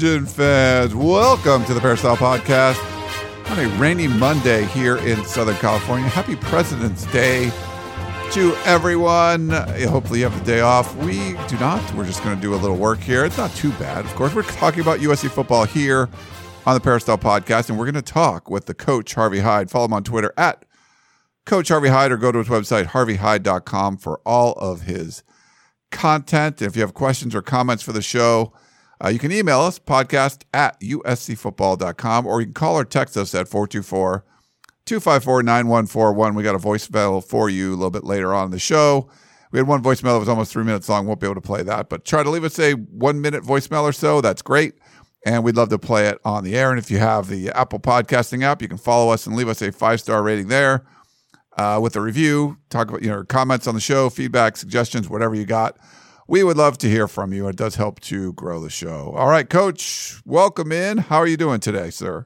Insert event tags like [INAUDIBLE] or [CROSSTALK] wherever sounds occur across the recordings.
Trojan fans. Welcome to the Peristyle Podcast on a rainy Monday here in Southern California. Happy President's Day to everyone. Hopefully, you have the day off. We do not. We're just going to do a little work here. It's not too bad. Of course, we're talking about USC football here on the Peristyle Podcast, and we're going to talk with the coach, Harvey Hyde. Follow him on Twitter at Coach Harvey Hyde or go to his website, harveyhyde.com, for all of his content. If you have questions or comments for the show, uh, you can email us, podcast at uscfootball.com, or you can call or text us at 424 254 9141. We got a voicemail for you a little bit later on in the show. We had one voicemail that was almost three minutes long. Won't be able to play that, but try to leave us a one minute voicemail or so. That's great. And we'd love to play it on the air. And if you have the Apple Podcasting app, you can follow us and leave us a five star rating there uh, with a review. Talk about you know comments on the show, feedback, suggestions, whatever you got. We would love to hear from you. It does help to grow the show. All right, Coach, welcome in. How are you doing today, sir?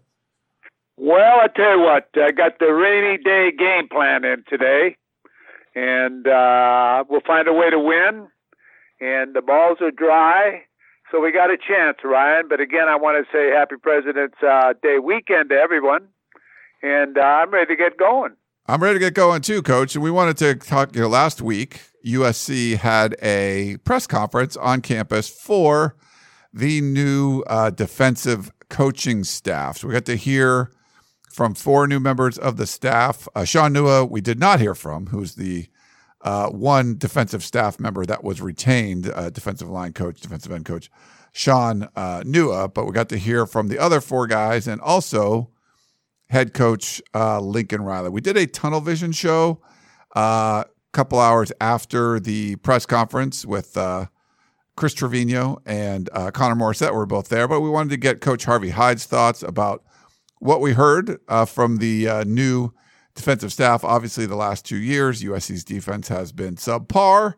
Well, I tell you what, I got the rainy day game plan in today, and uh, we'll find a way to win. And the balls are dry, so we got a chance, Ryan. But again, I want to say Happy President's uh, Day weekend to everyone, and uh, I'm ready to get going. I'm ready to get going too, Coach. And we wanted to talk. You know, last week USC had a press conference on campus for the new uh, defensive coaching staff. So we got to hear from four new members of the staff. Uh, Shaun Nua, we did not hear from, who's the uh, one defensive staff member that was retained, uh, defensive line coach, defensive end coach, Shaun uh, Nua. But we got to hear from the other four guys and also head coach uh, Lincoln Riley. We did a tunnel vision show uh, couple hours after the press conference with uh, Chris Trevino and uh, Connor Morrissette were both there, but we wanted to get Coach Harvey Hyde's thoughts about what we heard uh, from the uh, new defensive staff. Obviously, the last two years, USC's defense has been subpar,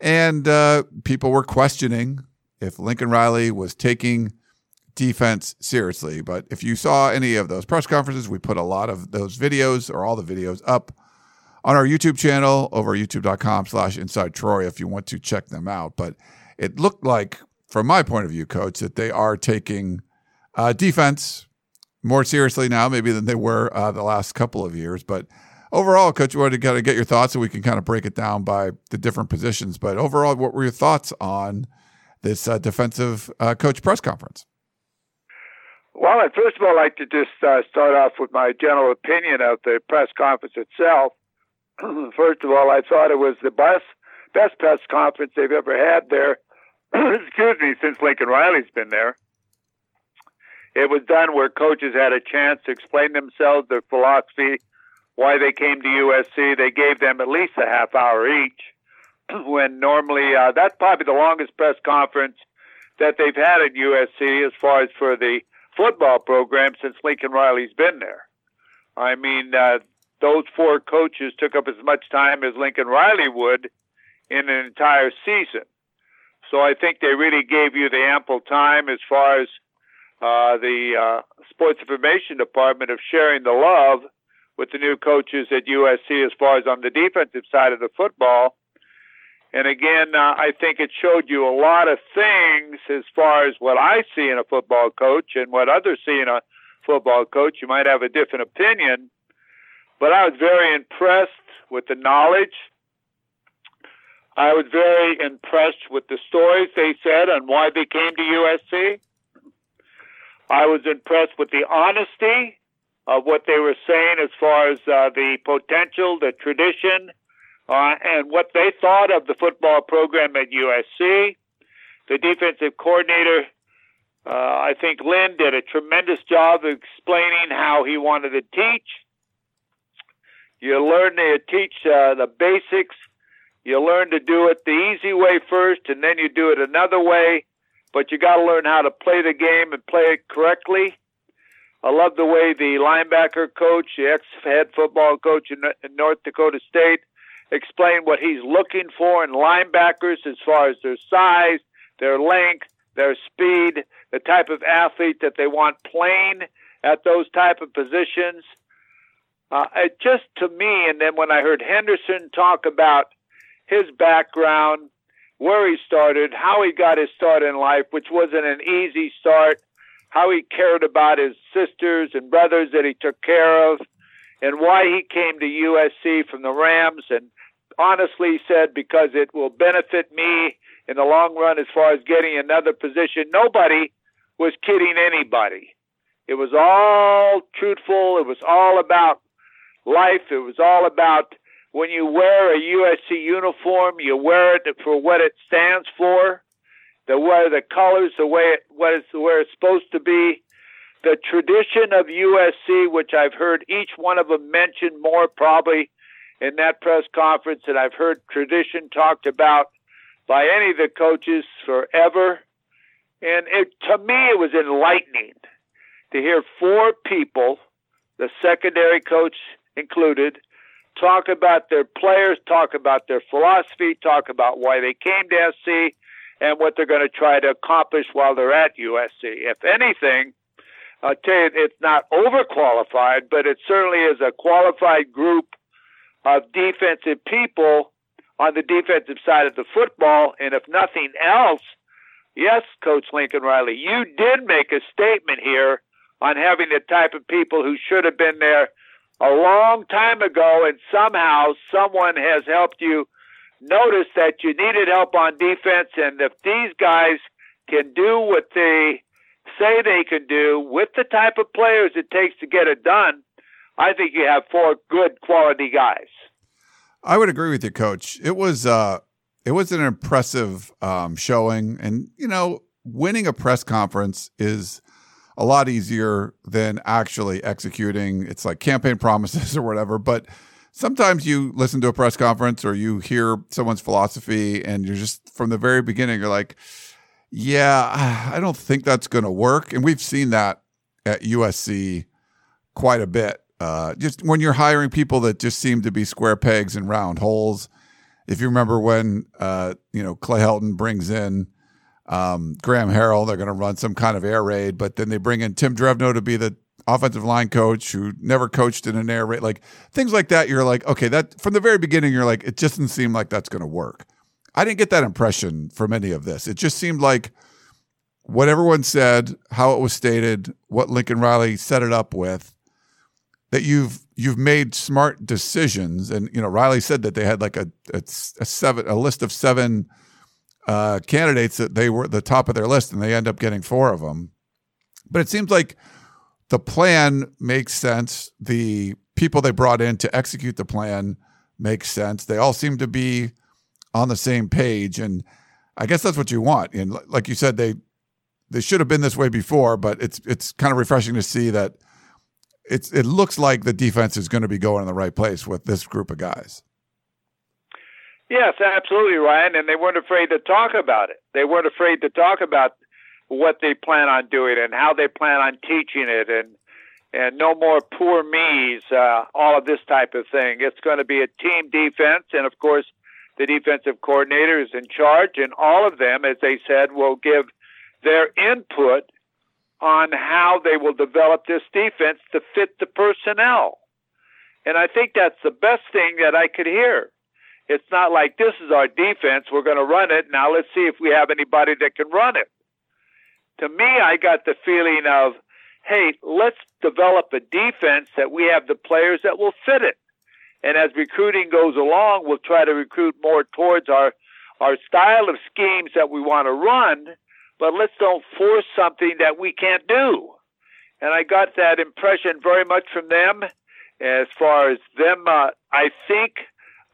and uh, people were questioning if Lincoln Riley was taking defense seriously. But if you saw any of those press conferences, we put a lot of those videos or all the videos up on our YouTube channel over youtube.com slash inside Troy if you want to check them out. But it looked like, from my point of view, coach, that they are taking uh, defense more seriously now, maybe than they were uh, the last couple of years. But overall, coach, we wanted to kind of get your thoughts so we can kind of break it down by the different positions. But overall, what were your thoughts on this uh, defensive uh, coach press conference? Well, I'd first of all like to just uh, start off with my general opinion of the press conference itself. [CLEARS THROAT] first of all, I thought it was the best best press conference they've ever had there. [CLEARS THROAT] excuse me, since Lincoln Riley's been there. It was done where coaches had a chance to explain themselves, their philosophy, why they came to USC. They gave them at least a half hour each. [CLEARS THROAT] when normally uh, that's probably the longest press conference that they've had at USC as far as for the football program since Lincoln Riley's been there. I mean, uh, those four coaches took up as much time as Lincoln Riley would in an entire season. So I think they really gave you the ample time as far as uh, the uh, sports information department of sharing the love with the new coaches at USC as far as on the defensive side of the football. And again, uh, I think it showed you a lot of things as far as what I see in a football coach and what others see in a football coach. You might have a different opinion, but I was very impressed with the knowledge. I was very impressed with the stories they said on why they came to USC. I was impressed with the honesty of what they were saying as far as uh, the potential, the tradition, uh, and what they thought of the football program at USC. The defensive coordinator, uh, I think Lynn did a tremendous job of explaining how he wanted to teach. You learn to teach uh, the basics. You learn to do it the easy way first, and then you do it another way. But you got to learn how to play the game and play it correctly. I love the way the linebacker coach, the ex-head football coach in, in North Dakota State, explained what he's looking for in linebackers as far as their size, their length, their speed, the type of athlete that they want playing at those type of positions. Uh, it just to me, and then when I heard Henderson talk about his background, where he started, how he got his start in life, which wasn't an easy start, how he cared about his sisters and brothers that he took care of, and why he came to USC from the Rams, and honestly said because it will benefit me in the long run as far as getting another position. Nobody was kidding anybody. It was all truthful. It was all about life. It was all about when you wear a USC uniform, you wear it for what it stands for the way the colors, the way it, what it's where it's supposed to be. The tradition of USC, which I've heard each one of them mention more probably in that press conference, and I've heard tradition talked about by any of the coaches forever. And it, to me, it was enlightening to hear four people, the secondary coach included, talk about their players, talk about their philosophy, talk about why they came to SC, and what they're going to try to accomplish while they're at USC. If anything, I'll tell you, it's not overqualified, but it certainly is a qualified group of defensive people on the defensive side of the football. And if nothing else, yes, Coach Lincoln Riley, you did make a statement here on having the type of people who should have been there a long time ago, and somehow someone has helped you notice that you needed help on defense, and if these guys can do what they say they can do with the type of players it takes to get it done, I think you have four good quality guys. I would agree with you, Coach. It was uh, it was an impressive um, showing, and you know, winning a press conference is a lot easier than actually executing. It's like campaign [LAUGHS] promises or whatever, but sometimes you listen to a press conference or you hear someone's philosophy and you're just from the very beginning you're like yeah i don't think that's going to work. And we've seen that at usc quite a bit. Uh, just when you're hiring people that just seem to be square pegs and round holes. If you remember when uh, you know clay helton brings in um, graham harrell they're going to run some kind of air raid but then they bring in tim drevno to be the offensive line coach who never coached in an air raid, like things like that. You're like, okay, that from the very beginning, you're like, it just doesn't seem like that's going to work. I didn't get that impression from any of this. It just seemed like what everyone said, how it was stated, what Lincoln Riley set it up with, that you've you've made smart decisions. And you know, Riley said that they had like a a, a seven a list of seven uh, candidates that they were at the top of their list, and they end up getting four of them. But it seems like the plan makes sense. The people they brought in to execute the plan makes sense. They all seem to be on the same page, and I guess that's what you want. And like you said, they they should have been this way before, but it's it's kind of refreshing to see that it's it looks like the defense is going to be going in the right place with this group of guys. Yes, absolutely, Ryan. And they weren't afraid to talk about it. They weren't afraid to talk about what they plan on doing and how they plan on teaching it and and no more poor me's, uh, all of this type of thing. It's going to be a team defense, and of course, the defensive coordinator is in charge, and all of them, as they said, will give their input on how they will develop this defense to fit the personnel. And I think that's the best thing that I could hear. It's not like this is our defense, we're going to run it. Now let's see if we have anybody that can run it. To me, I got the feeling of, hey, let's develop a defense that we have the players that will fit it. And as recruiting goes along, we'll try to recruit more towards our our style of schemes that we want to run, but let's don't force something that we can't do. And I got that impression very much from them. As far as them, uh, I think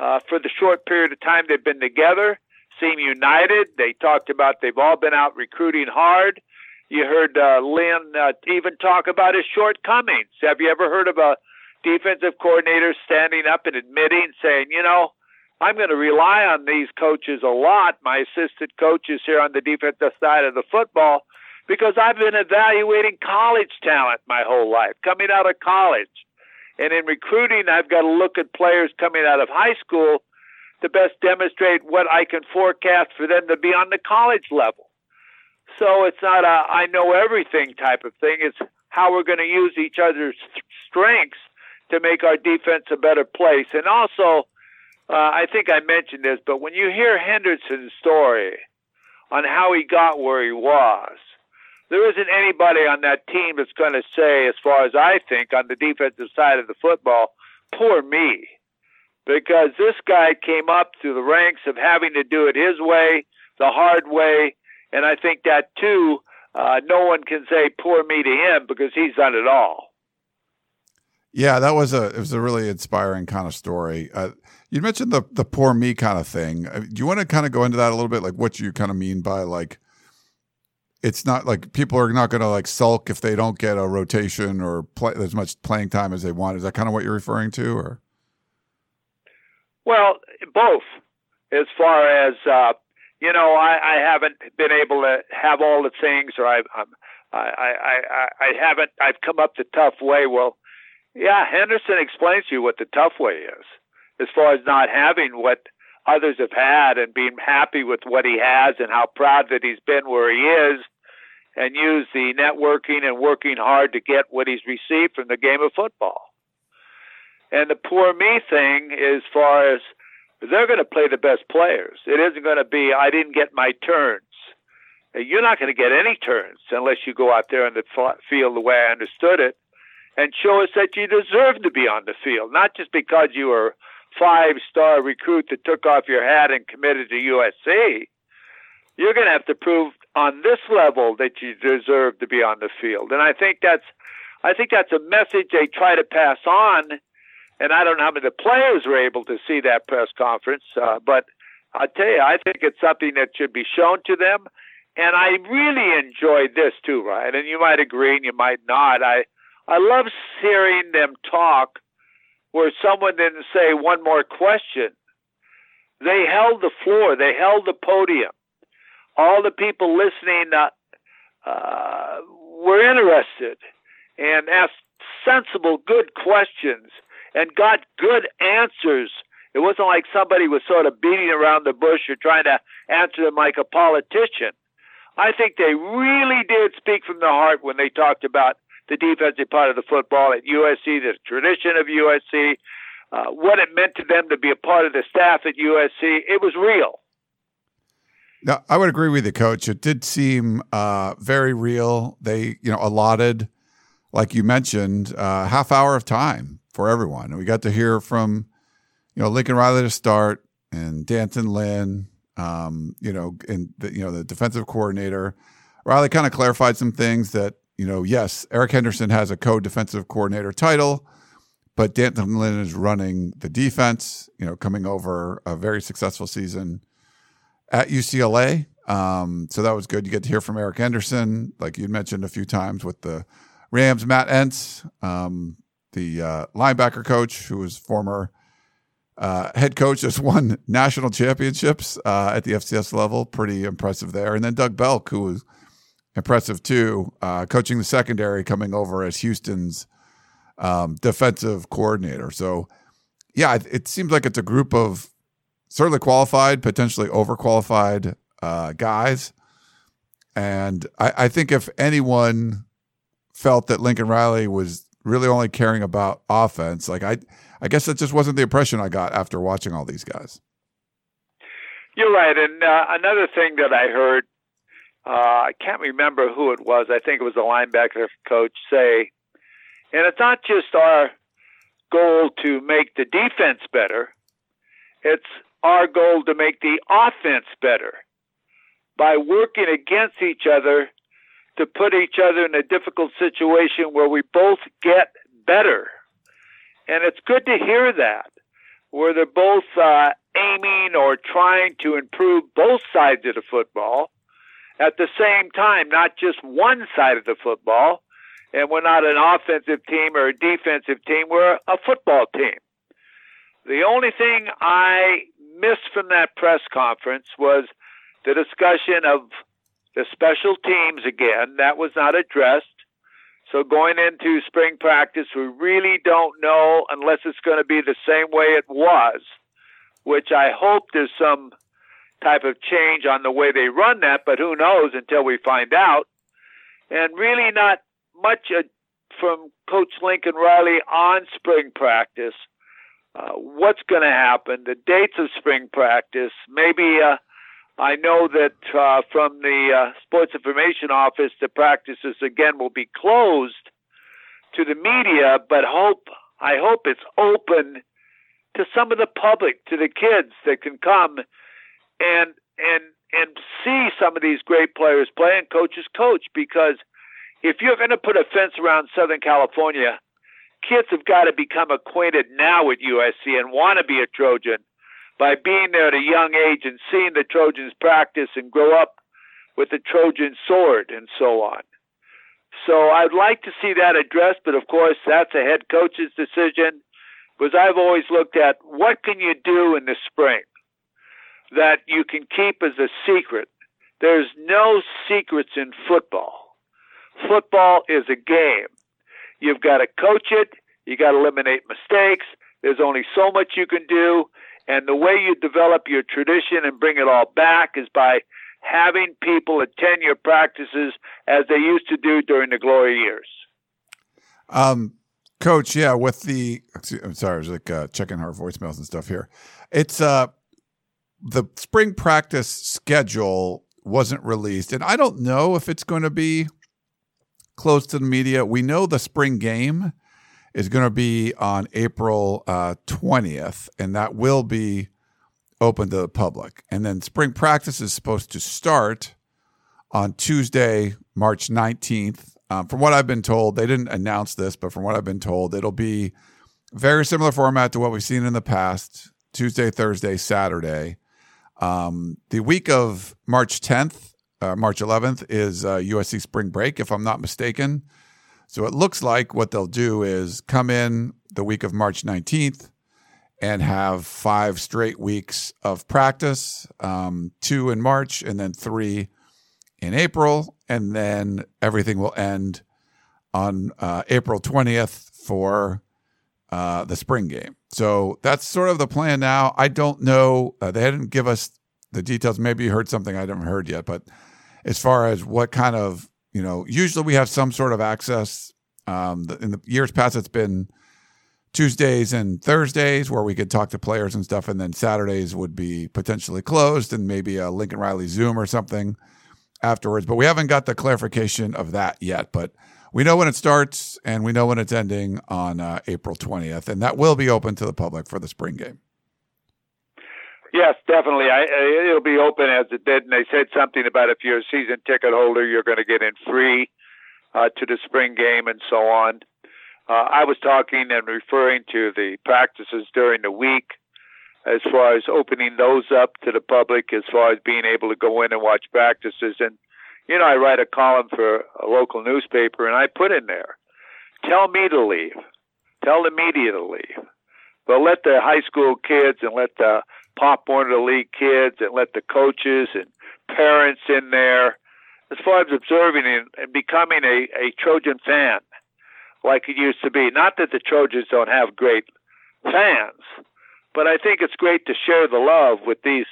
uh, for the short period of time they've been together, seem united. They talked about they've all been out recruiting hard. You heard uh, Lynn uh, even talk about his shortcomings. Have you ever heard of a defensive coordinator standing up and admitting, saying, you know, I'm going to rely on these coaches a lot, my assistant coaches here on the defensive side of the football, because I've been evaluating college talent my whole life, coming out of college. And in recruiting, I've got to look at players coming out of high school to best demonstrate what I can forecast for them to be on the college level. So it's not a I know everything type of thing. It's how we're going to use each other's strengths to make our defense a better place. And also, uh, I think I mentioned this, but when you hear Henderson's story on how he got where he was, there isn't anybody on that team that's going to say, as far as I think, on the defensive side of the football, poor me. Because this guy came up through the ranks of having to do it his way, the hard way, and I think that too, uh, no one can say poor me to him because he's done it all. Yeah, that was a it was a really inspiring kind of story. Uh, you mentioned the the poor me kind of thing. Uh, do you want to kind of go into that a little bit, like what do you kind of mean by like it's not like people are not going to like sulk if they don't get a rotation or play as much playing time as they want. Is that kind of what you're referring to, or? Well, both. As far as uh, you know, I, I haven't been able to have all the things, or I've, I'm, I, I, I, I haven't. I've come up the tough way. Well, yeah, Henderson explains to you what the tough way is, as far as not having what others have had and being happy with what he has and how proud that he's been where he is and use the networking and working hard to get what he's received from the game of football. And the poor me thing, as far as they're going to play the best players, it isn't going to be, I didn't get my turns. You're not going to get any turns unless you go out there on the field the way I understood it and show us that you deserve to be on the field, not just because you were five star recruit that took off your hat and committed to USC. You're going to have to prove on this level that you deserve to be on the field. And I think that's I think that's a message they try to pass on. And I don't know how many the players were able to see that press conference, uh, but I tell you, I think it's something that should be shown to them. And I really enjoyed this too, right? And you might agree, and you might not. I I love hearing them talk where someone didn't say one more question. They held the floor. They held the podium. All the people listening uh, uh, were interested and asked sensible, good questions and got good answers. It wasn't like somebody was sort of beating around the bush or trying to answer them like a politician. I think they really did speak from the heart when they talked about the defensive part of the football at USC, the tradition of USC, uh, what it meant to them to be a part of the staff at USC. It was real. Now, I would agree with you, Coach. It did seem uh, very real. They, you know, allotted, like you mentioned, uh, half hour of time for everyone. And we got to hear from, you know, Lincoln Riley to start and D'Anton Lynn, um, you know, and the, you know the defensive coordinator. Riley kind of clarified some things that you know, yes, Eric Henderson has a co-defensive coordinator title, but D'Anton Lynn is running the defense. You know, coming over a very successful season at UCLA. Um, so that was good. You get to hear from Eric Henderson, like you mentioned a few times with the Rams, Matt Entz, um, the uh, linebacker coach, who was former uh, head coach has won national championships uh, at the FCS level. Pretty impressive there. And then Doug Belk, who was impressive too, uh, coaching the secondary, coming over as Houston's um, defensive coordinator. So, yeah, it, it, seems like it's a group of certainly qualified, potentially overqualified uh, guys. And I, I think if anyone felt that Lincoln Riley was really only caring about offense, like I, I guess that just wasn't the impression I got after watching all these guys. You're right. And uh, another thing that I heard, uh, I can't remember who it was. I think it was the linebacker coach say, and it's not just our goal to make the defense better, it's our goal to make the offense better by working against each other to put each other in a difficult situation where we both get better. And it's good to hear that, where they're both uh, aiming or trying to improve both sides of the football at the same time, not just one side of the football. And we're not an offensive team or a defensive team, we're a football team. The only thing I missed from that press conference was the discussion of the special teams again. That was not addressed. So going into spring practice, we really don't know unless it's going to be the same way it was, which I hope there's some type of change on the way they run that, but who knows until we find out. And really not much uh, from Coach Lincoln Riley on spring practice. Uh, what's going to happen? The dates of spring practice, maybe uh, I know that uh, from the uh, Sports Information Office, the practices again will be closed to the media, but hope I hope it's open to some of the public, to the kids that can come and and and see some of these great players play and coaches coach. Because if you're going to put a fence around Southern California, kids have got to become acquainted now with USC and want to be a Trojan by being there at a young age and seeing the Trojans practice and grow up with the Trojan sword and so on. So I'd like to see that addressed, but of course that's a head coach's decision. Because I've always looked at what can you do in the spring that you can keep as a secret. There's no secrets in football. Football is a game. You've got to coach it. You got to eliminate mistakes. There's only so much you can do. And the way you develop your tradition and bring it all back is by having people attend your practices as they used to do during the glory years. Um, Coach, yeah, with the I'm sorry, I was like uh, checking our voicemails and stuff here. It's uh the spring practice schedule wasn't released, and I don't know if it's going to be close to the media. We know the spring game is going to be on April uh, 20th, and that will be open to the public. And then spring practice is supposed to start on Tuesday, March 19th. Um, from what I've been told, they didn't announce this, but from what I've been told, it'll be very similar format to what we've seen in the past Tuesday, Thursday, Saturday. Um, the week of March 10th, uh, March 11th is uh, USC spring break, if I'm not mistaken. So it looks like what they'll do is come in the week of March 19th and have five straight weeks of practice, um, two in March and then three in April. And then everything will end on uh, April 20th for uh, the spring game. So that's sort of the plan now. I don't know. Uh, they didn't give us the details. Maybe you heard something I haven't heard yet, but as far as what kind of you know, usually we have some sort of access. Um, in the years past, it's been Tuesdays and Thursdays where we could talk to players and stuff, and then Saturdays would be potentially closed and maybe a Lincoln Riley Zoom or something afterwards. But we haven't got the clarification of that yet. But we know when it starts and we know when it's ending on uh, April 20th, and that will be open to the public for the spring game. Yes, definitely. I, it'll be open as it did, and they said something about if you're a season ticket holder, you're going to get in free uh, to the spring game and so on. Uh, I was talking and referring to the practices during the week as far as opening those up to the public, as far as being able to go in and watch practices. And, you know, I write a column for a local newspaper, and I put in there, tell me to leave, tell the media to leave but let the high school kids and let the Pop Warner League kids and let the coaches and parents in there, as far as observing and, and becoming a, a Trojan fan like it used to be. Not that the Trojans don't have great fans, but I think it's great to share the love with these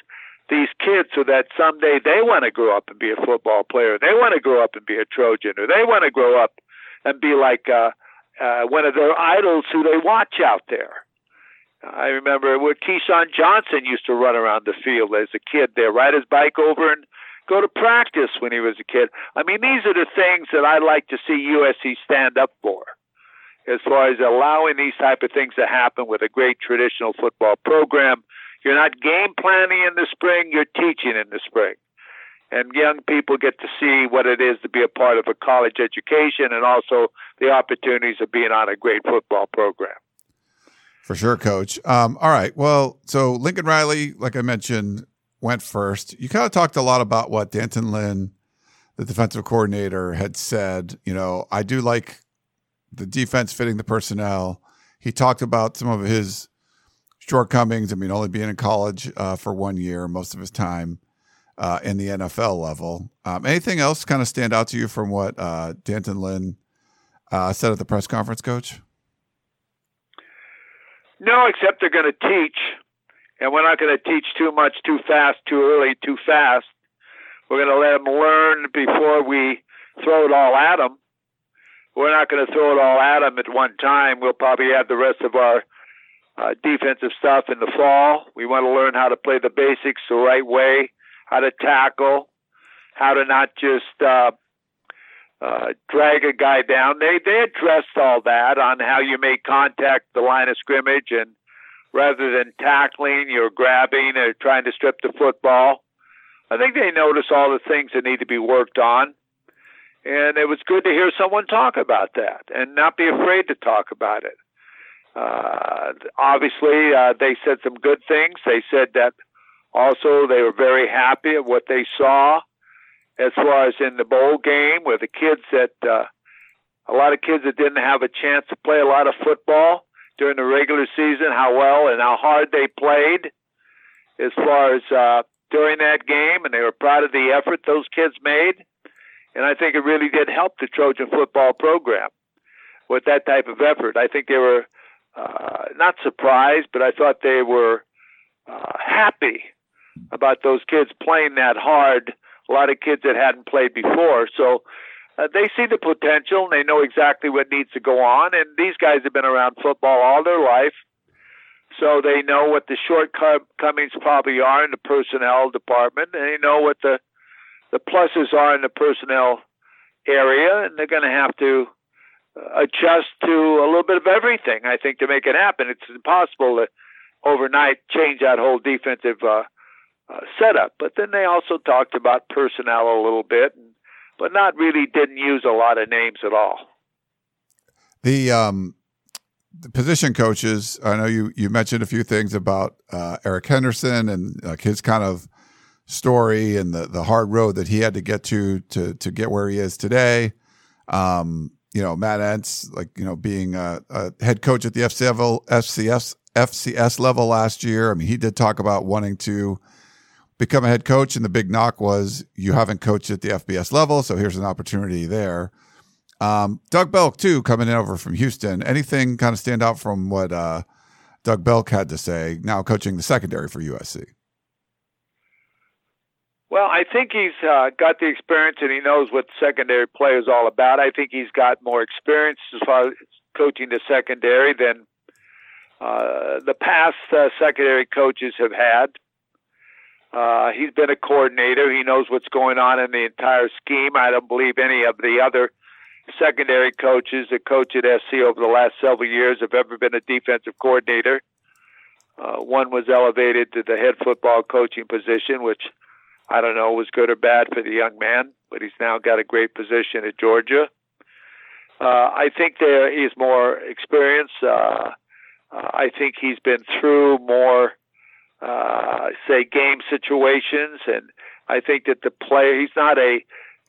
these kids so that someday they want to grow up and be a football player. They want to grow up and be a Trojan, or they want to grow up and be like uh, uh, one of their idols who they watch out there. I remember where Keyshawn Johnson used to run around the field as a kid there, ride his bike over and go to practice when he was a kid. I mean, these are the things that I like to see USC stand up for as far as allowing these type of things to happen with a great traditional football program. You're not game planning in the spring, you're teaching in the spring. And young people get to see what it is to be a part of a college education and also the opportunities of being on a great football program. For sure, coach. Um, all right. Well, so Lincoln Riley, like I mentioned, went first. You kind of talked a lot about what D'Anton Lynn, the defensive coordinator, had said. You know, I do like the defense fitting the personnel. He talked about some of his shortcomings. I mean, only being in college uh, for one year, most of his time uh, in the NFL level. Um, anything else kind of stand out to you from what uh, D'Anton Lynn uh, said at the press conference, Coach? No, except they're going to teach, and we're not going to teach too much, too fast, too early, too fast. We're going to let them learn before we throw it all at them we're not going to throw it all at them at one time. We'll probably have the rest of our uh, defensive stuff in the fall. We want to learn how to play the basics the right way, how to tackle, how to not just uh, uh, drag a guy down. They they addressed all that on how you make contact the line of scrimmage and rather than tackling, you're grabbing or trying to strip the football. I think they notice all the things that need to be worked on. And it was good to hear someone talk about that and not be afraid to talk about it. Uh, obviously, uh, they said some good things. They said that also they were very happy at what they saw as far as in the bowl game where the kids that uh, a lot of kids that didn't have a chance to play a lot of football during the regular season, how well and how hard they played as far as uh, during that game, and they were proud of the effort those kids made. And I think it really did help the Trojan football program with that type of effort. I think they were uh, not surprised, but I thought they were uh, happy about those kids playing that hard. A lot of kids that hadn't played before. So uh, they see the potential and they know exactly what needs to go on. And these guys have been around football all their life. So they know what the shortcomings probably are in the personnel department, and they know what the the pluses are in the personnel area, and they're going to have to adjust to a little bit of everything, I think, to make it happen. It's impossible to overnight change that whole defensive uh, uh, setup. But then they also talked about personnel a little bit, but not really didn't use a lot of names at all. The um, the position coaches. I know you you mentioned a few things about uh, Eric Henderson and like his kind of story and the the hard road that he had to get to to to get where he is today. Um, you know, Matt Entz, like you know, being a, a head coach at the FCS FCS level last year. I mean, he did talk about wanting to become a head coach, and the big knock was you haven't coached at the FBS level, so here's an opportunity there. Um, Doug Belk too, coming in over from Houston. Anything kind of stand out from what uh, Doug Belk had to say? Now coaching the secondary for USC. Well, I think he's uh, got the experience and he knows what secondary play is all about. I think he's got more experience as far as coaching the secondary than uh, the past uh, secondary coaches have had. Uh, he's been a coordinator. He knows what's going on in the entire scheme. I don't believe any of the other secondary coaches that coach at SC over the last several years have ever been a defensive coordinator. Uh, one was elevated to the head football coaching position, which I don't know was good or bad for the young man, but he's now got a great position at Georgia. Uh, I think there is more experience. Uh, uh, I think he's been through more, uh, say, game situations, and I think that the player he's not a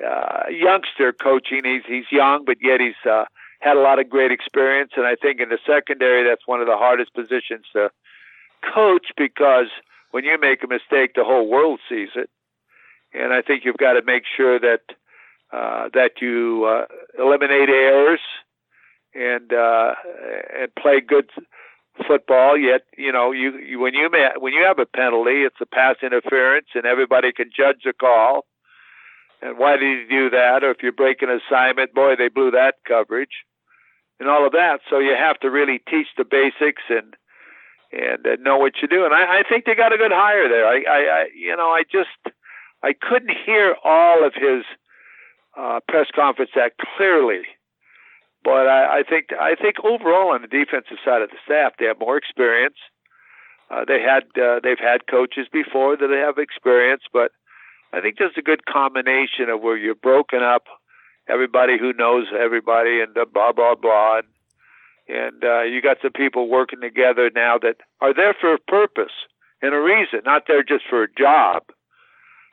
uh, youngster coaching. He's he's young, but yet he's uh, had a lot of great experience, and I think in the secondary that's one of the hardest positions to coach because when you make a mistake, the whole world sees it, and I think you've got to make sure that uh, that you uh, eliminate errors and uh, and play good football. Yet you know you, you when you ma- when you have a penalty, it's a pass interference, and everybody can judge the call. And why did he do that? Or if you break an assignment, boy, they blew that coverage, and all of that. So you have to really teach the basics and and uh, know what you do. And I, I think they got a good hire there. I, I, I you know, I just I couldn't hear all of his uh, press conference that clearly. But I, I think I think overall on the defensive side of the staff, they have more experience. Uh, they had uh, they've had coaches before that they have experience, but I think there's a good combination of where you're broken up, everybody who knows everybody, and blah blah blah, and, and uh, you got some people working together now that are there for a purpose and a reason, not there just for a job,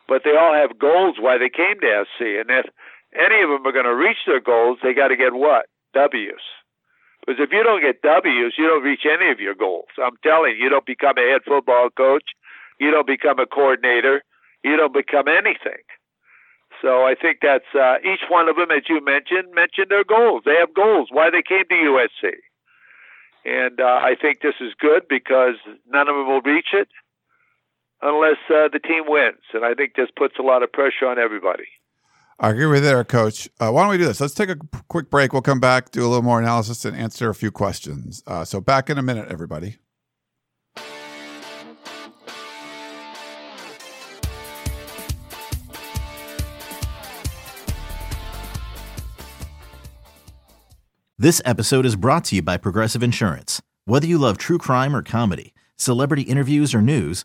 but they all have goals why they came to SC, and if any of them are going to reach their goals, they got to get what? W's. Because if you don't get W's, you don't reach any of your goals. I'm telling you, you don't become a head football coach, you don't become a coordinator, you don't become anything. So I think that's uh, each one of them, as you mentioned, mentioned their goals. They have goals. Why they came to USC, and uh, I think this is good because none of them will reach it unless uh, the team wins, and I think this puts a lot of pressure on everybody. I agree with you there, Coach. Uh, why don't we do this? Let's take a quick break. We'll come back, do a little more analysis, and answer a few questions. Uh, so, back in a minute, everybody. This episode is brought to you by Progressive Insurance. Whether you love true crime or comedy, celebrity interviews or news,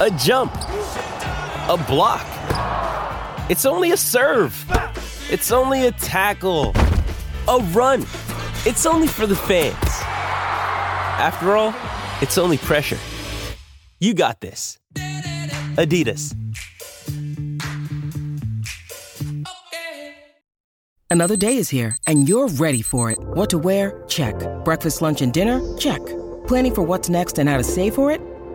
a jump a block. It's only a serve. It's only a tackle. A run. It's only for the fans. After all, it's only pressure. You got this. Adidas. Another day is here, and you're ready for it. What to wear? Check. Breakfast, lunch, and dinner? Check. Planning for what's next and how to save for it?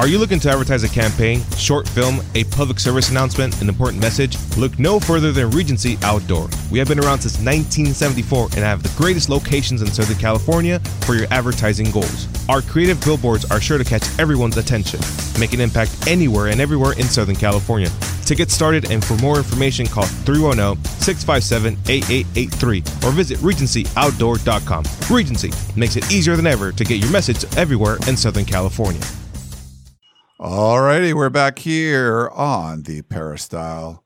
Are you looking to advertise a campaign, short film, a public service announcement, an important message? Look no further than Regency Outdoor. We have been around since 1974 and have the greatest locations in Southern California for your advertising goals. Our creative billboards are sure to catch everyone's attention, make an impact anywhere and everywhere in Southern California. To get started and for more information, call 310 657 8883 or visit RegencyOutdoor.com. Regency makes it easier than ever to get your message everywhere in Southern California. All righty, we're back here on the Peristyle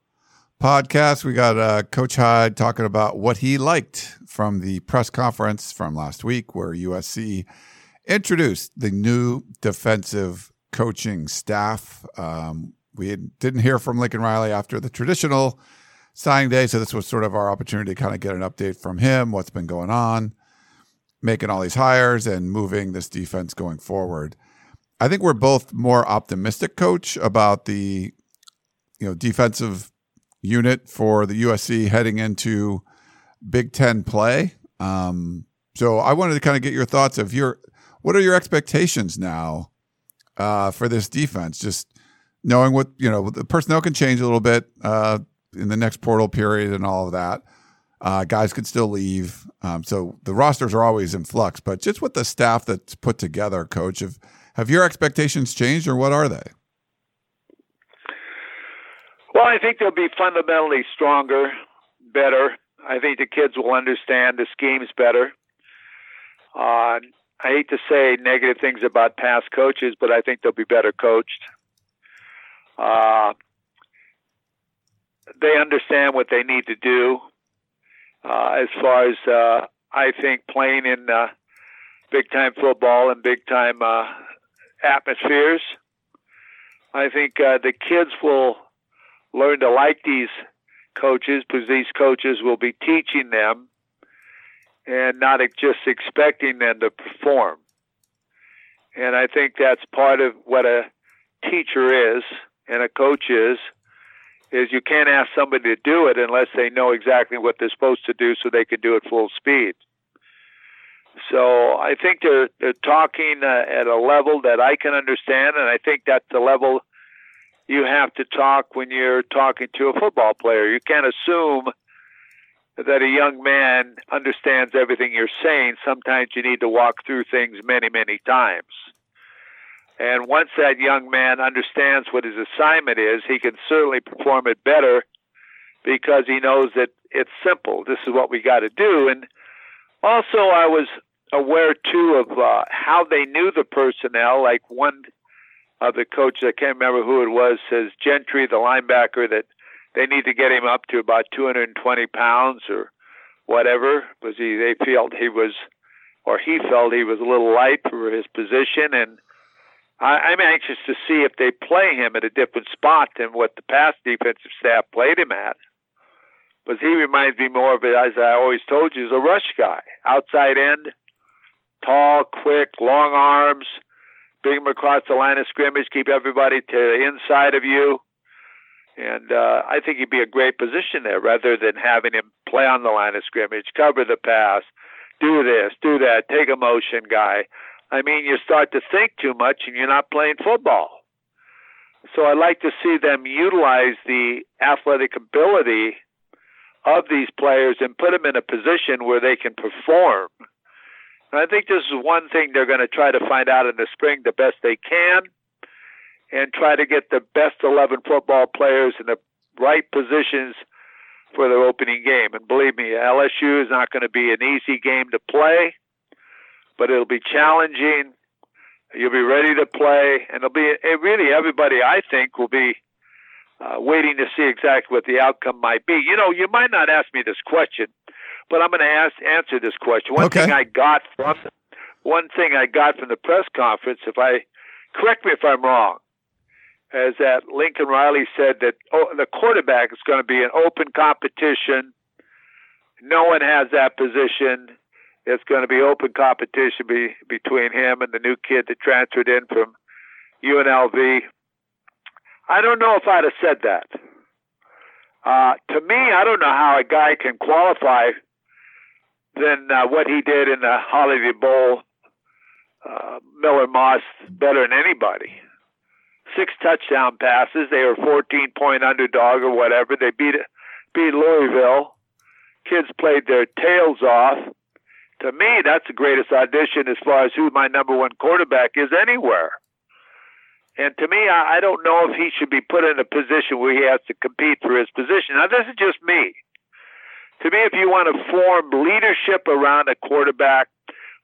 podcast. We got uh, Coach Hyde talking about what he liked from the press conference from last week, where USC introduced the new defensive coaching staff. Um, we didn't hear from Lincoln Riley after the traditional signing day, so this was sort of our opportunity to kind of get an update from him, what's been going on, making all these hires, and moving this defense going forward. I think we're both more optimistic, coach, about the you know defensive unit for the USC heading into Big Ten play. Um, so I wanted to kind of get your thoughts of your what are your expectations now uh, for this defense? Just knowing what you know, the personnel can change a little bit uh, in the next portal period and all of that. Uh, guys could still leave, um, so the rosters are always in flux. But just with the staff that's put together, coach, of Have your expectations changed, or what are they? Well, I think they'll be fundamentally stronger, better. I think the kids will understand the schemes better. Uh, I hate to say negative things about past coaches, but I think they'll be better coached. Uh, they understand what they need to do. Uh, as far as uh, I think playing in uh, big time football and big time uh, atmospheres, I think uh, the kids will learn to like these coaches because these coaches will be teaching them and not just expecting them to perform. And I think that's part of what a teacher is and a coach is is you can't ask somebody to do it unless they know exactly what they're supposed to do so they can do it full speed. So I think they're they're talking uh, at a level that I can understand, and I think that's the level you have to talk when you're talking to a football player. You can't assume that a young man understands everything you're saying. Sometimes you need to walk through things many, many times. And once that young man understands what his assignment is, he can certainly perform it better because he knows that it's simple. This is what we got to do. And also, I was aware too of uh, how they knew the personnel. Like one of the coaches, I can't remember who it was, says Gentry, the linebacker, that they need to get him up to about 220 pounds or whatever, because he they felt he was, or he felt he was a little light for his position, and I, I'm anxious to see if they play him at a different spot than what the past defensive staff played him at. Because he reminds me more of it, as I always told you, as a rush guy, outside end, tall, quick, long arms, bring him across the line of scrimmage, keep everybody to the inside of you. And uh, I think he'd be a great position there rather than having him play on the line of scrimmage, cover the pass, do this, do that, take a motion guy. I mean, you start to think too much and you're not playing football. So I like to see them utilize the athletic ability of these players and put them in a position where they can perform. And I think this is one thing they're going to try to find out in the spring the best they can and try to get the best 11 football players in the right positions for their opening game. And believe me, LSU is not going to be an easy game to play, but it'll be challenging. You'll be ready to play, and it'll be it really everybody. I think will be uh, waiting to see exactly what the outcome might be. You know, you might not ask me this question, but I'm going to ask answer this question. One Okay. thing I got from one thing I got from the press conference, if I correct me if I'm wrong, is that Lincoln Riley said that oh, the quarterback is going to be an open competition. No one has that position. It's going to be open competition be, between him and the new kid that transferred in from UNLV. I don't know if I'd have said that. Uh, to me, I don't know how a guy can qualify than uh, what he did in the Holiday Bowl. Uh, Miller Moss better than anybody. Six touchdown passes. They were 14 point underdog or whatever. They beat beat Louisville. Kids played their tails off. To me, that's the greatest audition as far as who my number one quarterback is anywhere. And to me, I, I don't know if he should be put in a position where he has to compete for his position. Now, this is just me. To me, if you want to form leadership around a quarterback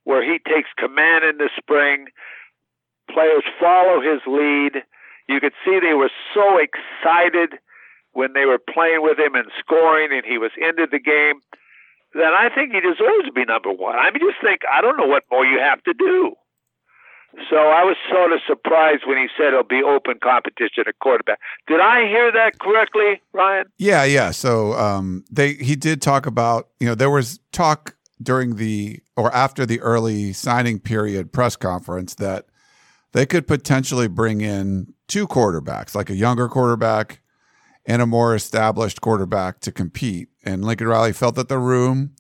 where he takes command in the spring, players follow his lead. You could see they were so excited when they were playing with him and scoring, and he was into the game. Then I think he deserves to be number one. I mean, just think, I don't know what more you have to do. So I was sort of surprised when he said it'll be open competition at quarterback. Did I hear that correctly, Ryan? Yeah, yeah. So um, they he did talk about you know there was talk during the or after the early signing period press conference that they could potentially bring in two quarterbacks, like a younger quarterback and a more established quarterback to compete. And Lincoln Riley felt that the room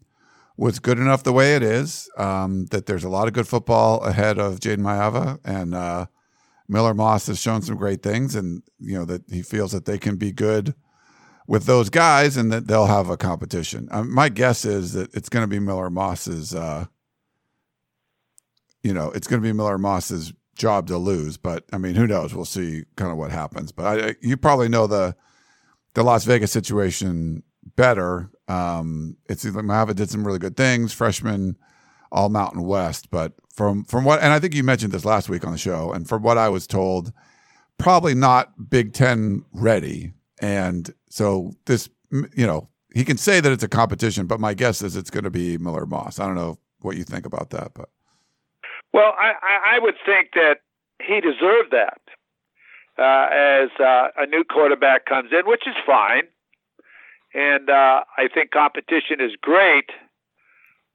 was good enough the way it is. Um, that there's a lot of good football ahead of Jayden Maiava and uh, Miller Moss has shown some great things, and you know that he feels that they can be good with those guys, and that they'll have a competition. Um, my guess is that it's going to be Miller Moss's. Uh, you know, it's going to be Miller Moss's job to lose. But I mean, who knows? We'll see kind of what happens. But I, you probably know the the Las Vegas situation better. Um, it's like Maiava did some really good things, freshman, all Mountain West. But from from what, and I think you mentioned this last week on the show, and from what I was told, probably not Big Ten ready. And so this, you know, he can say that it's a competition, but my guess is it's going to be Miller Moss. I don't know what you think about that, but well, I, I would think that he deserved that uh, as uh, a new quarterback comes in, which is fine. And uh, I think competition is great,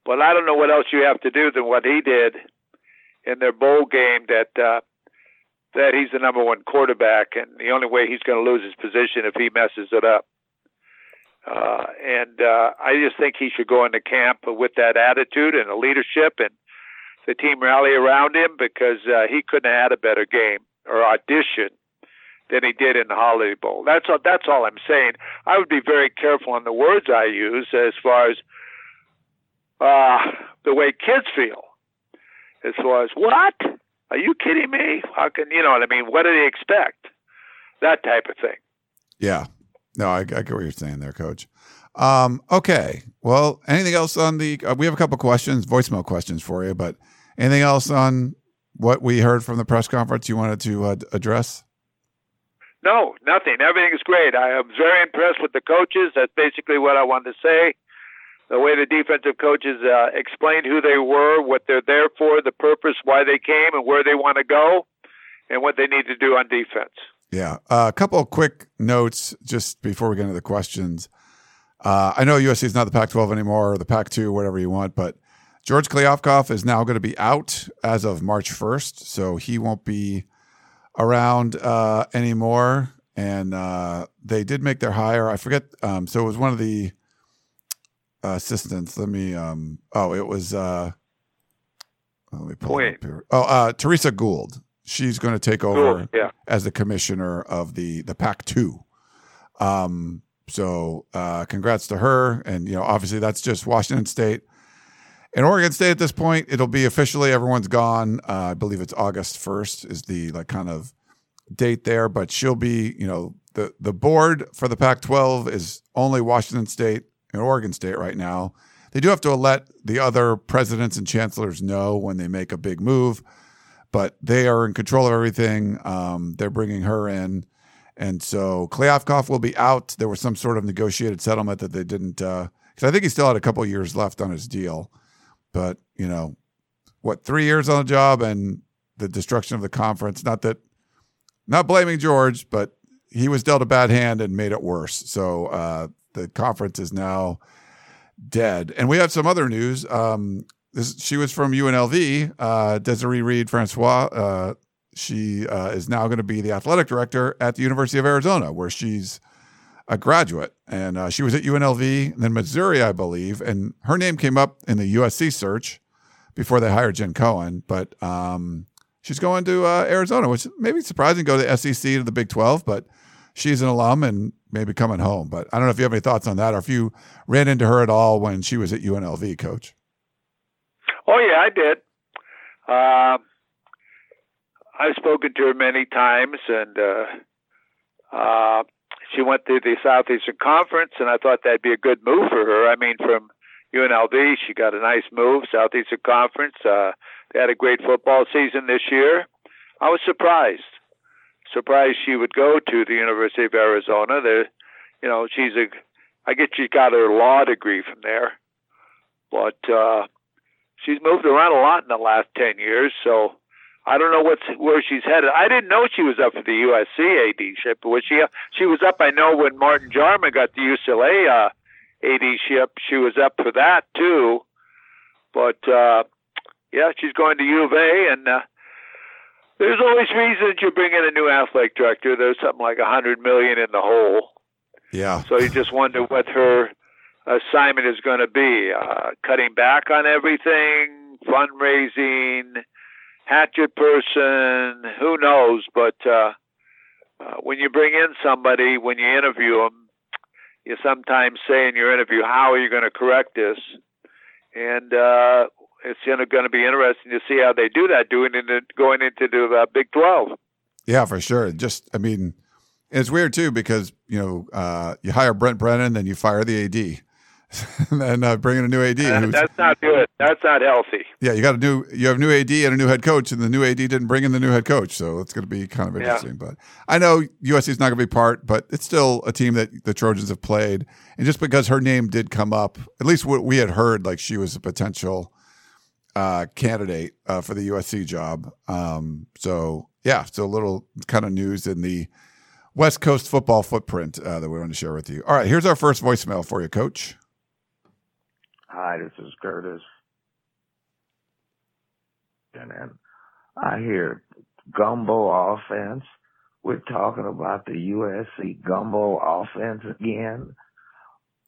but I don't know what else you have to do than what he did in their bowl game. That uh, that he's the number one quarterback, and the only way he's going to lose his position if he messes it up. Uh, and uh, I just think he should go into camp with that attitude and a leadership and the team rally around him because uh, he couldn't have had a better game or audition than he did in the Holiday Bowl. That's all. That's all I'm saying. I would be very careful on the words I use as far as uh, the way kids feel. As far as what? Are you kidding me? How can you know what I mean? What do they expect? That type of thing. Yeah. No, I, I get what you're saying there, Coach. Um, okay. Well, anything else on the? Uh, we have a couple questions, voicemail questions for you, but anything else on what we heard from the press conference you wanted to uh, address? No, nothing. Everything is great. I am very impressed with the coaches. That's basically what I wanted to say. The way the defensive coaches uh, explained who they were, what they're there for, the purpose, why they came, and where they want to go, and what they need to do on defense. Yeah. Uh, a couple of quick notes just before we get into the questions. Uh, I know USC is not the Pac 12 anymore, or the Pac 2, whatever you want, but George Kliavkoff is now going to be out as of March 1st. So he won't be around uh, anymore. And uh, they did make their hire. I forget. Um, so it was one of the assistants. Let me. Um, oh, it was. Uh, let me pull Wait. it up here. Oh, uh, Teresa Gould she's going to take over yeah. as the commissioner of the the Pac two. Um, so uh, congrats to her, and you know obviously that's just Washington State. In Oregon State at this point, it'll be officially everyone's gone. Uh, I believe it's August first is the like kind of date there, but she'll be you know the the board for the Pac-12 is only Washington State and Oregon State right now. They do have to let the other presidents and chancellors know when they make a big move but they are in control of everything. Um, they're bringing her in. And so Kliavkoff will be out. There was some sort of negotiated settlement that they didn't, because uh, I think he still had a couple years left on his deal. But, you know, what, three years on the job and the destruction of the conference. Not that, not blaming George, but he was dealt a bad hand and made it worse. So uh, the conference is now dead. And we have some other news. Um, this, she was from UNLV. Uh, Desiree Reed Francois. Uh, she uh, is now going to be the athletic director at the University of Arizona, where she's a graduate. And uh, she was at UNLV, and then Missouri, I believe. And her name came up in the USC search before they hired Jen Cohen. But um, she's going to uh, Arizona, which may be surprising. Go to SEC to the Big Twelve, but she's an alum and maybe coming home. But I don't know if you have any thoughts on that, or if you ran into her at all when she was at UNLV, Coach. Oh yeah, I did. Uh, I've spoken to her many times, and uh, uh, she went to the Southeastern Conference, and I thought that'd be a good move for her. I mean, from UNLV, she got a nice move. Southeastern Conference. Uh, they had a great football season this year. I was surprised. Surprised she would go to the University of Arizona. There, you know, she's a. I guess she got her law degree from there, but uh, she's moved around a lot in the last ten years, so I don't know what's where she's headed. I didn't know she was up for the USC AD-ship, but was she she was up? I know when Martin Jarmond got the UCLA uh, AD-ship, she was up for that too. But uh, yeah, she's going to U of A, and uh, there's always reasons you bring in a new athletic director. There's something like a hundred million in the hole. Yeah. So you just wonder what her assignment is going to be uh, cutting back on everything, fundraising, hatchet person, who knows? But uh, uh, when you bring in somebody, when you interview them, you sometimes say in your interview, "How are you going to correct this?" And uh, it's going to be interesting to see how they do that doing into going into the uh, Big Twelve. Yeah, for sure. Just, I mean, it's weird too because you know uh, you hire Brent Brennan, then you fire the AD, [LAUGHS] and then uh, bring in a new AD. Uh, that's not good. That's not healthy. Yeah, you got a new, you have a new AD and a new head coach, and the new AD didn't bring in the new head coach, so it's going to be kind of interesting. Yeah. But I know USC is not going to be part, but it's still a team that the Trojans have played, and just because her name did come up, at least what we had heard, like she was a potential uh, candidate uh, for the USC job. Um, so yeah, so a little kind of news in the West Coast football footprint uh, that we want to share with you. All right, here's our first voicemail for you, Coach. Hi, this is Curtis. And I hear gumbo offense. We're talking about the USC gumbo offense again.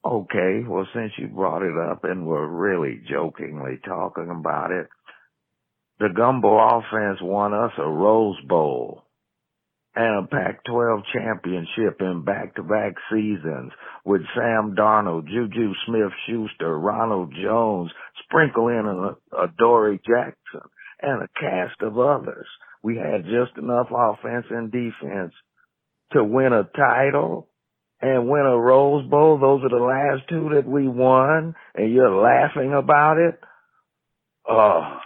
Okay, well, since you brought it up and we're really jokingly talking about it, the Gumbo offense won us a Rose Bowl and a Pac-12 championship in back-to-back seasons with Sam Darnold, Juju Smith-Schuster, Ronald Jones, sprinkle in a, a Dory Jackson, and a cast of others. We had just enough offense and defense to win a title and win a Rose Bowl. Those are the last two that we won, and you're laughing about it. Oh,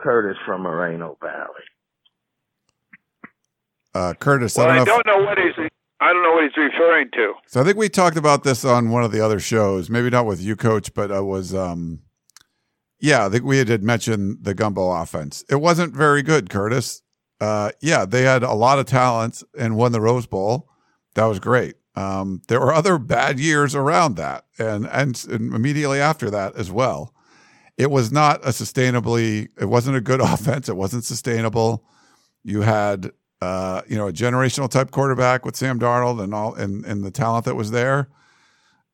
Curtis from Moreno Valley. Uh, Curtis, well, I don't, I know, don't know what he's. I don't know what he's referring to. So I think we talked about this on one of the other shows, maybe not with you, Coach, but it was. Um, yeah, I think we had mentioned the gumbo offense. It wasn't very good, Curtis. Uh, yeah, they had a lot of talent and won the Rose Bowl. That was great. Um, there were other bad years around that, and, and and immediately after that as well it was not a sustainably it wasn't a good [LAUGHS] offense it wasn't sustainable you had uh, you know a generational type quarterback with Sam Darnold and all and, and the talent that was there.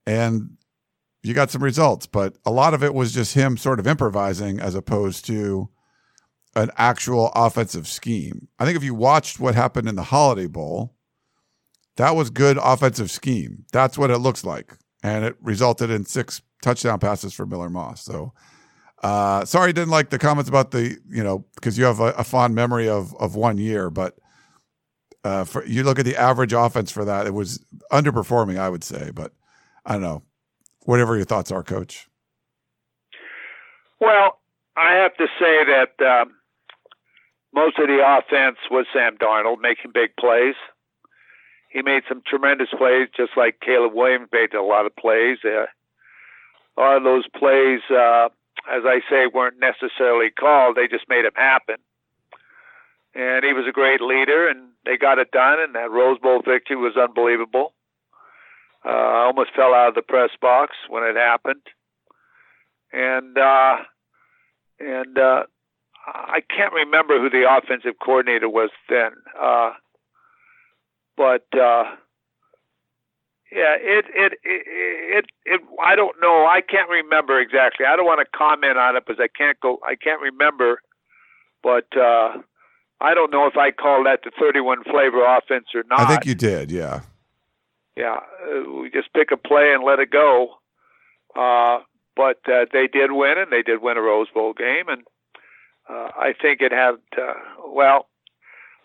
And you got some results but a lot of it was just him sort of improvising as opposed to an actual offensive scheme. I think if you watched what happened in the holiday bowl that was good offensive scheme. That's what it looks like. And it resulted in six touchdown passes for Miller Moss. So uh, sorry, didn't like the comments about the you know because you have a, a, fond memory of of one year, but uh, for you look at the average offense for that, it was underperforming, I would say. But I don't know. Whatever your thoughts are, Coach. Well, I have to say that um, most of the offense was Sam Darnold making big plays. He made some tremendous plays, just like Caleb Williams made a lot of plays. Uh, a lot of those plays. Uh, as I say, weren't necessarily called. They just made them happen. And he was a great leader, and they got it done. And that Rose Bowl victory was unbelievable. Uh, I almost fell out of the press box when it happened. And uh, and uh, I can't remember who the offensive coordinator was then. Uh, but uh, yeah, it, it it it it I don't know. I can't remember exactly. I don't want to comment on it because I can't go. I can't remember. But uh, I don't know if I call that the 31 flavor offense or not. I think you did. Yeah. Yeah, uh, we just pick a play and let it go. Uh, but uh, they did win, and they did win a Rose Bowl game, and uh, I think it had. Uh, well,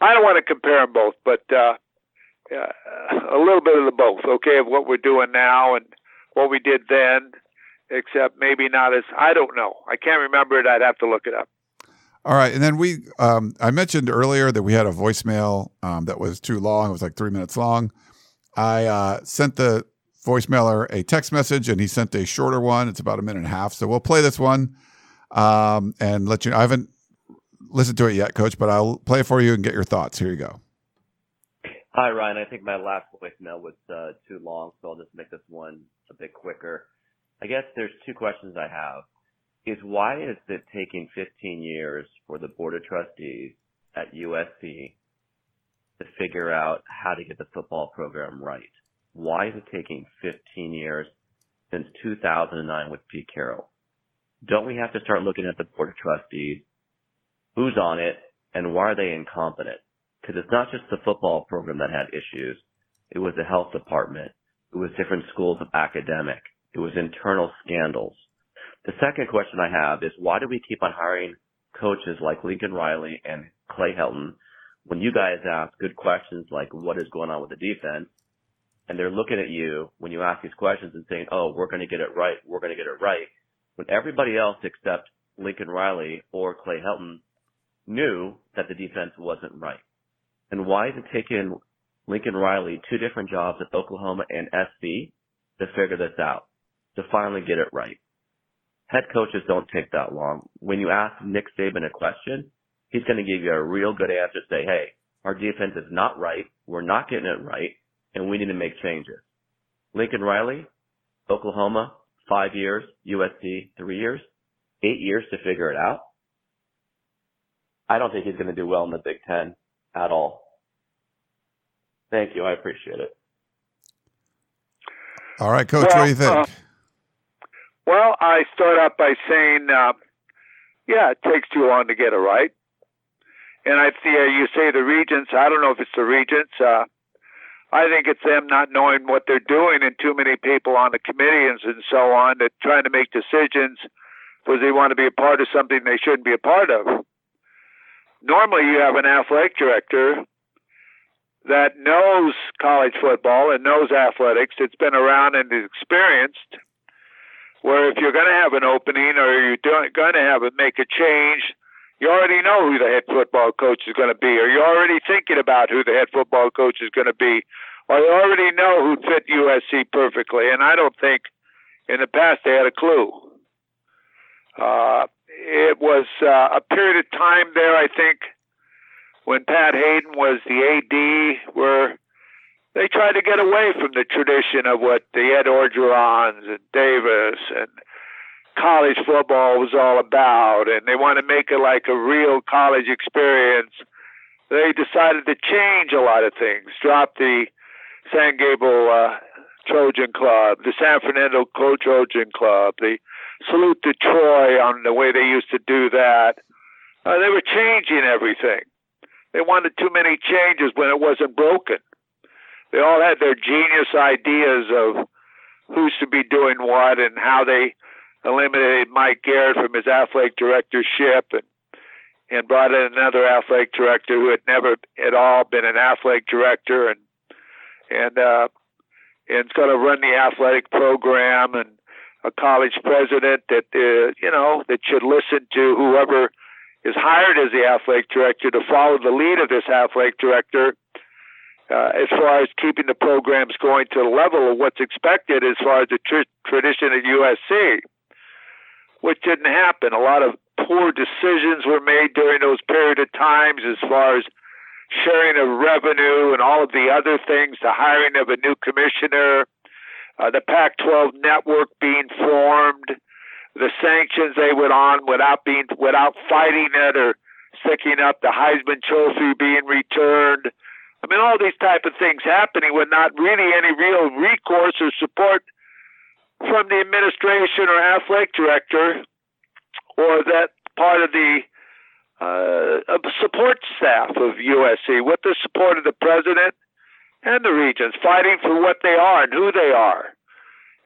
I don't want to compare them both, but. Uh, uh, a little bit of the both, okay, of what we're doing now and what we did then, except maybe not as I don't know. I can't remember it. I'd have to look it up. All right, and then we um, I mentioned earlier that we had a voicemail um, that was too long. It was like three minutes long. I uh, sent the voicemailer a text message, and he sent a shorter one. It's about a minute and a half. So we'll play this one um, and let you. I haven't listened to it yet, Coach, but I'll play it for you and get your thoughts. Here you go. Hi, Ryan. I think my last voicemail was uh, too long, so I'll just make this one a bit quicker. I guess there's two questions I have. Is why is it taking 15 years for the Board of Trustees at USC to figure out how to get the football program right? Why is it taking 15 years since 2009 with Pete Carroll? Don't we have to start looking at the Board of Trustees? Who's on it and why are they incompetent? because it's not just the football program that had issues. It was the health department. It was different schools of academic. It was internal scandals. The second question I have is why do we keep on hiring coaches like Lincoln Riley and Clay Helton when you guys ask good questions like what is going on with the defense and they're looking at you when you ask these questions and saying, oh, we're going to get it right. We're going to get it right. When everybody else except Lincoln Riley or Clay Helton knew that the defense wasn't right. And why is it taking Lincoln Riley two different jobs at Oklahoma and SC to figure this out, to finally get it right? Head coaches don't take that long. When you ask Nick Saban a question, he's going to give you a real good answer. Say, hey, our defense is not right. We're not getting it right and we need to make changes. Lincoln Riley, Oklahoma, five years, USC, three years, eight years to figure it out. I don't think he's going to do well in the Big Ten at all. Thank you. I appreciate it. All right, Coach, well, what do you think? Uh, well, I start out by saying, uh, yeah, it takes too long to get it right. And I see uh, you say the regents. I don't know if it's the regents. Uh, I think it's them not knowing what they're doing and too many people on the committees and so on that trying to make decisions because they want to be a part of something they shouldn't be a part of. Normally, you have an athletic director that knows college football and knows athletics, that's been around and is experienced. Where if you're going to have an opening or you're going to have it make a change, you already know who the head football coach is going to be, or you're already thinking about who the head football coach is going to be, or you already know who'd fit USC perfectly. And I don't think in the past they had a clue. Uh, it was uh, a period of time there, I think, when Pat Haden was the AD, where they tried to get away from the tradition of what the Ed Orgerons and Davis and college football was all about, and they want to make it like a real college experience. They decided to change a lot of things, drop the San Gabriel uh, Trojan Club, the San Fernando Co Trojan Club, the salute to Troy on the way they used to do that. Uh, they were changing everything. They wanted too many changes when it wasn't broken. They all had their genius ideas of who should be doing what and how they eliminated Mike Garrett from his athletic directorship and and brought in another athletic director who had never at all been an athletic director and and uh and going to run the athletic program and a college president that uh, you know that should listen to whoever is hired as the athletic director to follow the lead of this athletic director uh, as far as keeping the programs going to the level of what's expected as far as the tr- tradition at USC which didn't happen. A lot of poor decisions were made during those period of times as far as sharing of revenue and all of the other things, the hiring of a new commissioner, uh, the Pac-12 network being formed, the sanctions they went on without being without fighting it or sticking up, the Heisman Trophy being returned. I mean, all these type of things happening with not really any real recourse or support from the administration or athletic director or that part of the uh, support staff of USC with the support of the president and the regents, fighting for what they are and who they are,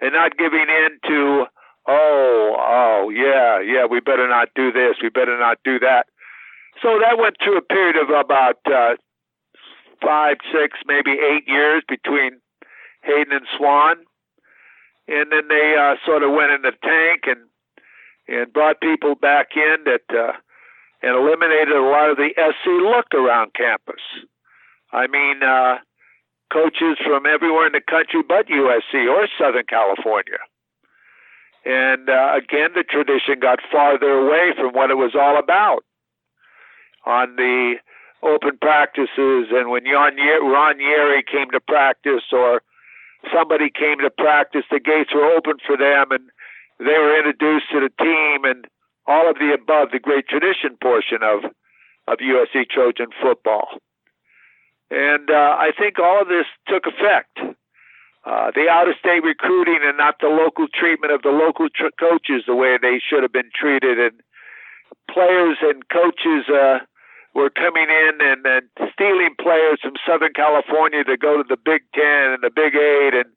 and not giving in to, oh, oh, yeah, yeah, we better not do this, we better not do that. So that went through a period of about uh, five, six, maybe eight years between Haden and Swann and then they uh, sort of went in the tank and and brought people back in that uh, and eliminated a lot of the SC look around campus. I mean, uh, coaches from everywhere in the country but USC or Southern California. And uh, again, the tradition got farther away from what it was all about on the open practices and when Ron Yary came to practice or somebody came to practice, the gates were open for them, and they were introduced to the team, and all of the above, the great tradition portion of of USC Trojan football. And uh, I think all of this took effect. Uh, the out of state recruiting and not the local treatment of the local tr- coaches the way they should have been treated, and players and coaches uh, were coming in and, and stealing players from Southern California to go to the Big Ten and the Big Eight and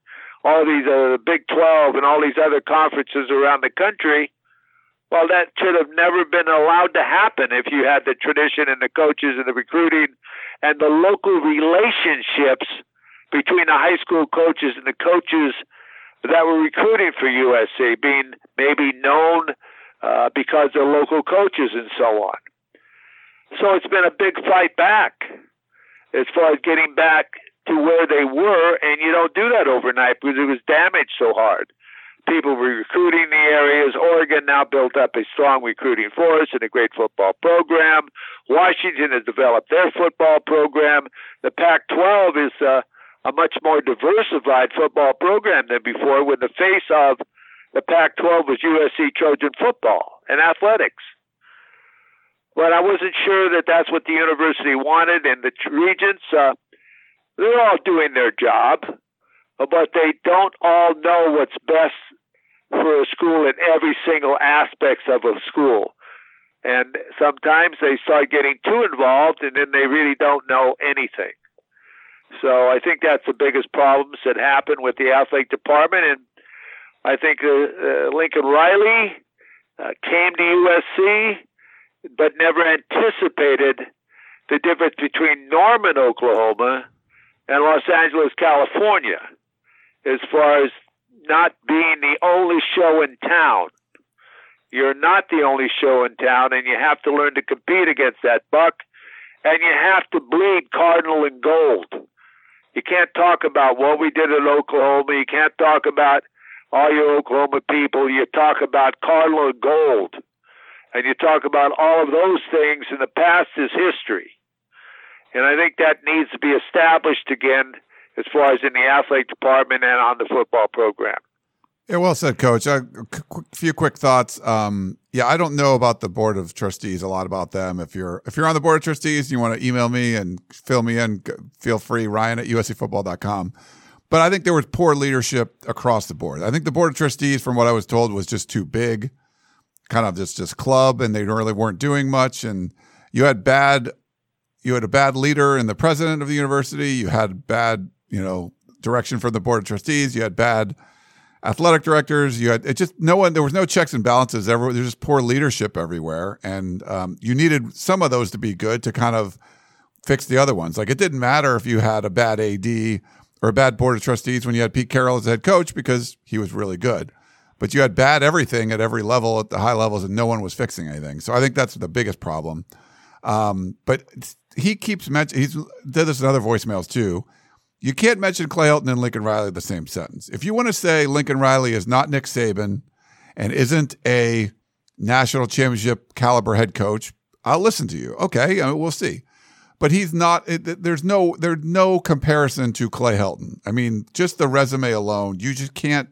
all these uh, the Big Twelve and all these other conferences around the country Well, that should have never been allowed to happen if you had the tradition and the coaches and the recruiting and the local relationships between the high school coaches and the coaches that were recruiting for USC being maybe known uh, because they're local coaches and so on. So it's been a big fight back as far as getting back to where they were, and you don't do that overnight because it was damaged so hard. People were recruiting the areas. Oregon now built up a strong recruiting force and a great football program. Washington has developed their football program. The Pac 12 is uh, a much more diversified football program than before when the face of the Pac 12 was USC Trojan football and athletics. But I wasn't sure that that's what the university wanted, and the regents, uh, they're all doing their job, but they don't all know what's best for a school in every single aspect of a school. And sometimes they start getting too involved, and then they really don't know anything. So I think that's the biggest problems that happen with the athletic department. And I think uh, uh, Lincoln Riley uh, came to USC, but never anticipated the difference between Norman, Oklahoma, and Los Angeles, California, as far as not being the only show in town. You're not the only show in town, and you have to learn to compete against that buck, and you have to bleed cardinal and gold. You can't talk about what we did in Oklahoma. You can't talk about all your Oklahoma people. You talk about cardinal and gold. And you talk about all of those things, and the past is history. And I think that needs to be established again as far as in the athletic department and on the football program. Yeah, well said, Coach. A few quick thoughts. Um, yeah, I don't know about the board of trustees a lot about them. If you're if you're on the board of trustees, you want to email me and fill me in. Feel free, Ryan at uscfootball.com. But I think there was poor leadership across the board. I think the board of trustees, from what I was told, was just too big, kind of just just club, and they really weren't doing much. And you had bad, you had a bad leader in the president of the university. You had bad, you know, direction from the board of trustees. You had bad athletic directors. You had it just no one. There was no checks and balances. Everywhere there's just poor leadership everywhere, and um, you needed some of those to be good to kind of fix the other ones. Like it didn't matter if you had a bad AD or a bad board of trustees when you had Pete Carroll as head coach because he was really good. But you had bad everything at every level at the high levels, and no one was fixing anything. So I think that's the biggest problem. Um, but he keeps mentioning he's did this in other voicemails too you can't mention Clay Helton and Lincoln Riley the same sentence. If you want to say Lincoln Riley is not Nick Saban and isn't a national championship caliber head coach, I'll listen to you. Okay, I mean, we'll see. But he's not. There's no. There's no comparison to Clay Helton. I mean, just the resume alone, you just can't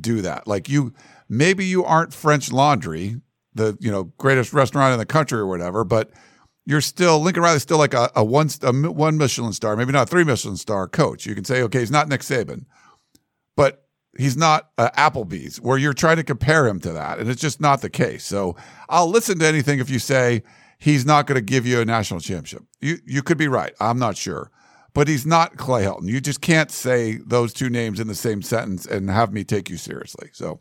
do that. Like you, maybe you aren't French Laundry, the you know greatest restaurant in the country or whatever, but you're still Lincoln Riley's still like a, a one a one Michelin star, maybe not a three Michelin star coach. You can say, okay, he's not Nick Saban, but he's not uh, Applebee's, where you're trying to compare him to that, and it's just not the case. So I'll listen to anything if you say he's not going to give you a national championship. You you could be right. I'm not sure, but he's not Clay Helton. You just can't say those two names in the same sentence and have me take you seriously. So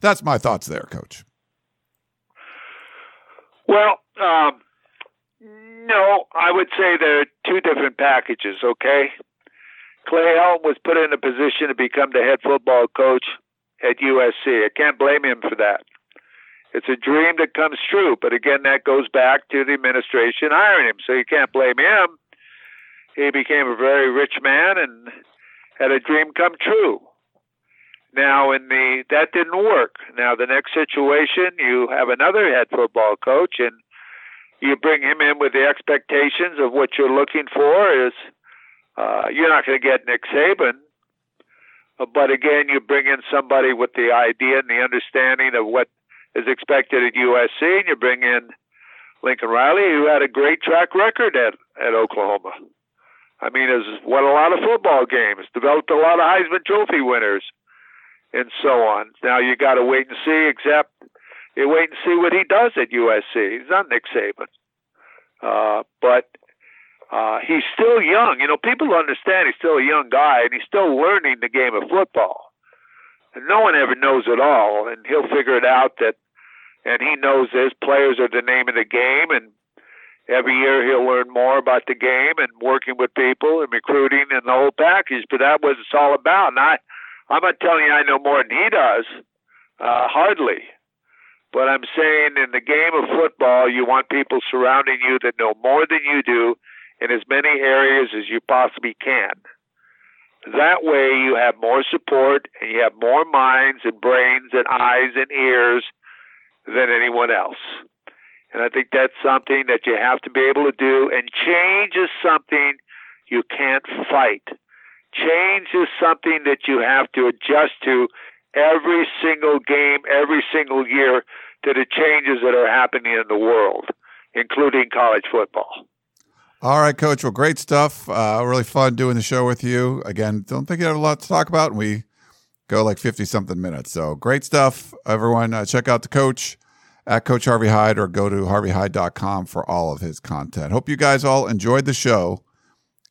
that's my thoughts there, Coach. Well. Um no, I would say there are two different packages, okay? Clay Helton was put in a position to become the head football coach at USC. I can't blame him for that. It's a dream that comes true, but again, that goes back to the administration hiring him, so you can't blame him. He became a very rich man and had a dream come true. Now, in the that didn't work. Now, the next situation, you have another head football coach, and you bring him in with the expectations of what you're looking for is uh, you're not going to get Nick Saban, but again, you bring in somebody with the idea and the understanding of what is expected at USC, and you bring in Lincoln Riley, who had a great track record at at Oklahoma. I mean, has won a lot of football games, developed a lot of Heisman Trophy winners, and so on. Now you got to wait and see. Except you wait and see what he does at USC. He's not Nick Saban, uh, but uh, he's still young. You know, people understand he's still a young guy, and he's still learning the game of football. And no one ever knows it all, and he'll figure it out that and he knows this. Players are the name of the game, and every year he'll learn more about the game and working with people and recruiting and the whole package. But that was it's all about. And I, I'm not telling you I know more than he does, uh, hardly. But I'm saying in the game of football, you want people surrounding you that know more than you do in as many areas as you possibly can. That way, you have more support and you have more minds and brains and eyes and ears than anyone else. And I think that's something that you have to be able to do. And change is something you can't fight. Change is something that you have to adjust to every single game, every single year to the changes that are happening in the world, including college football. All right, Coach. Well, great stuff. Uh, really fun doing the show with you. Again, don't think you have a lot to talk about. And we go like 50 something minutes. So great stuff. Everyone, uh, check out the coach at Coach Harvey Hyde or go to harveyhyde.com for all of his content. Hope you guys all enjoyed the show,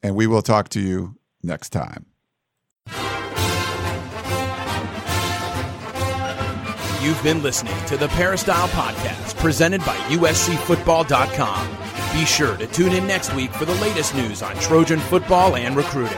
and we will talk to you next time. You've been listening to the Peristyle Podcast presented by USCFootball.com. Be sure to tune in next week for the latest news on Trojan football and recruiting.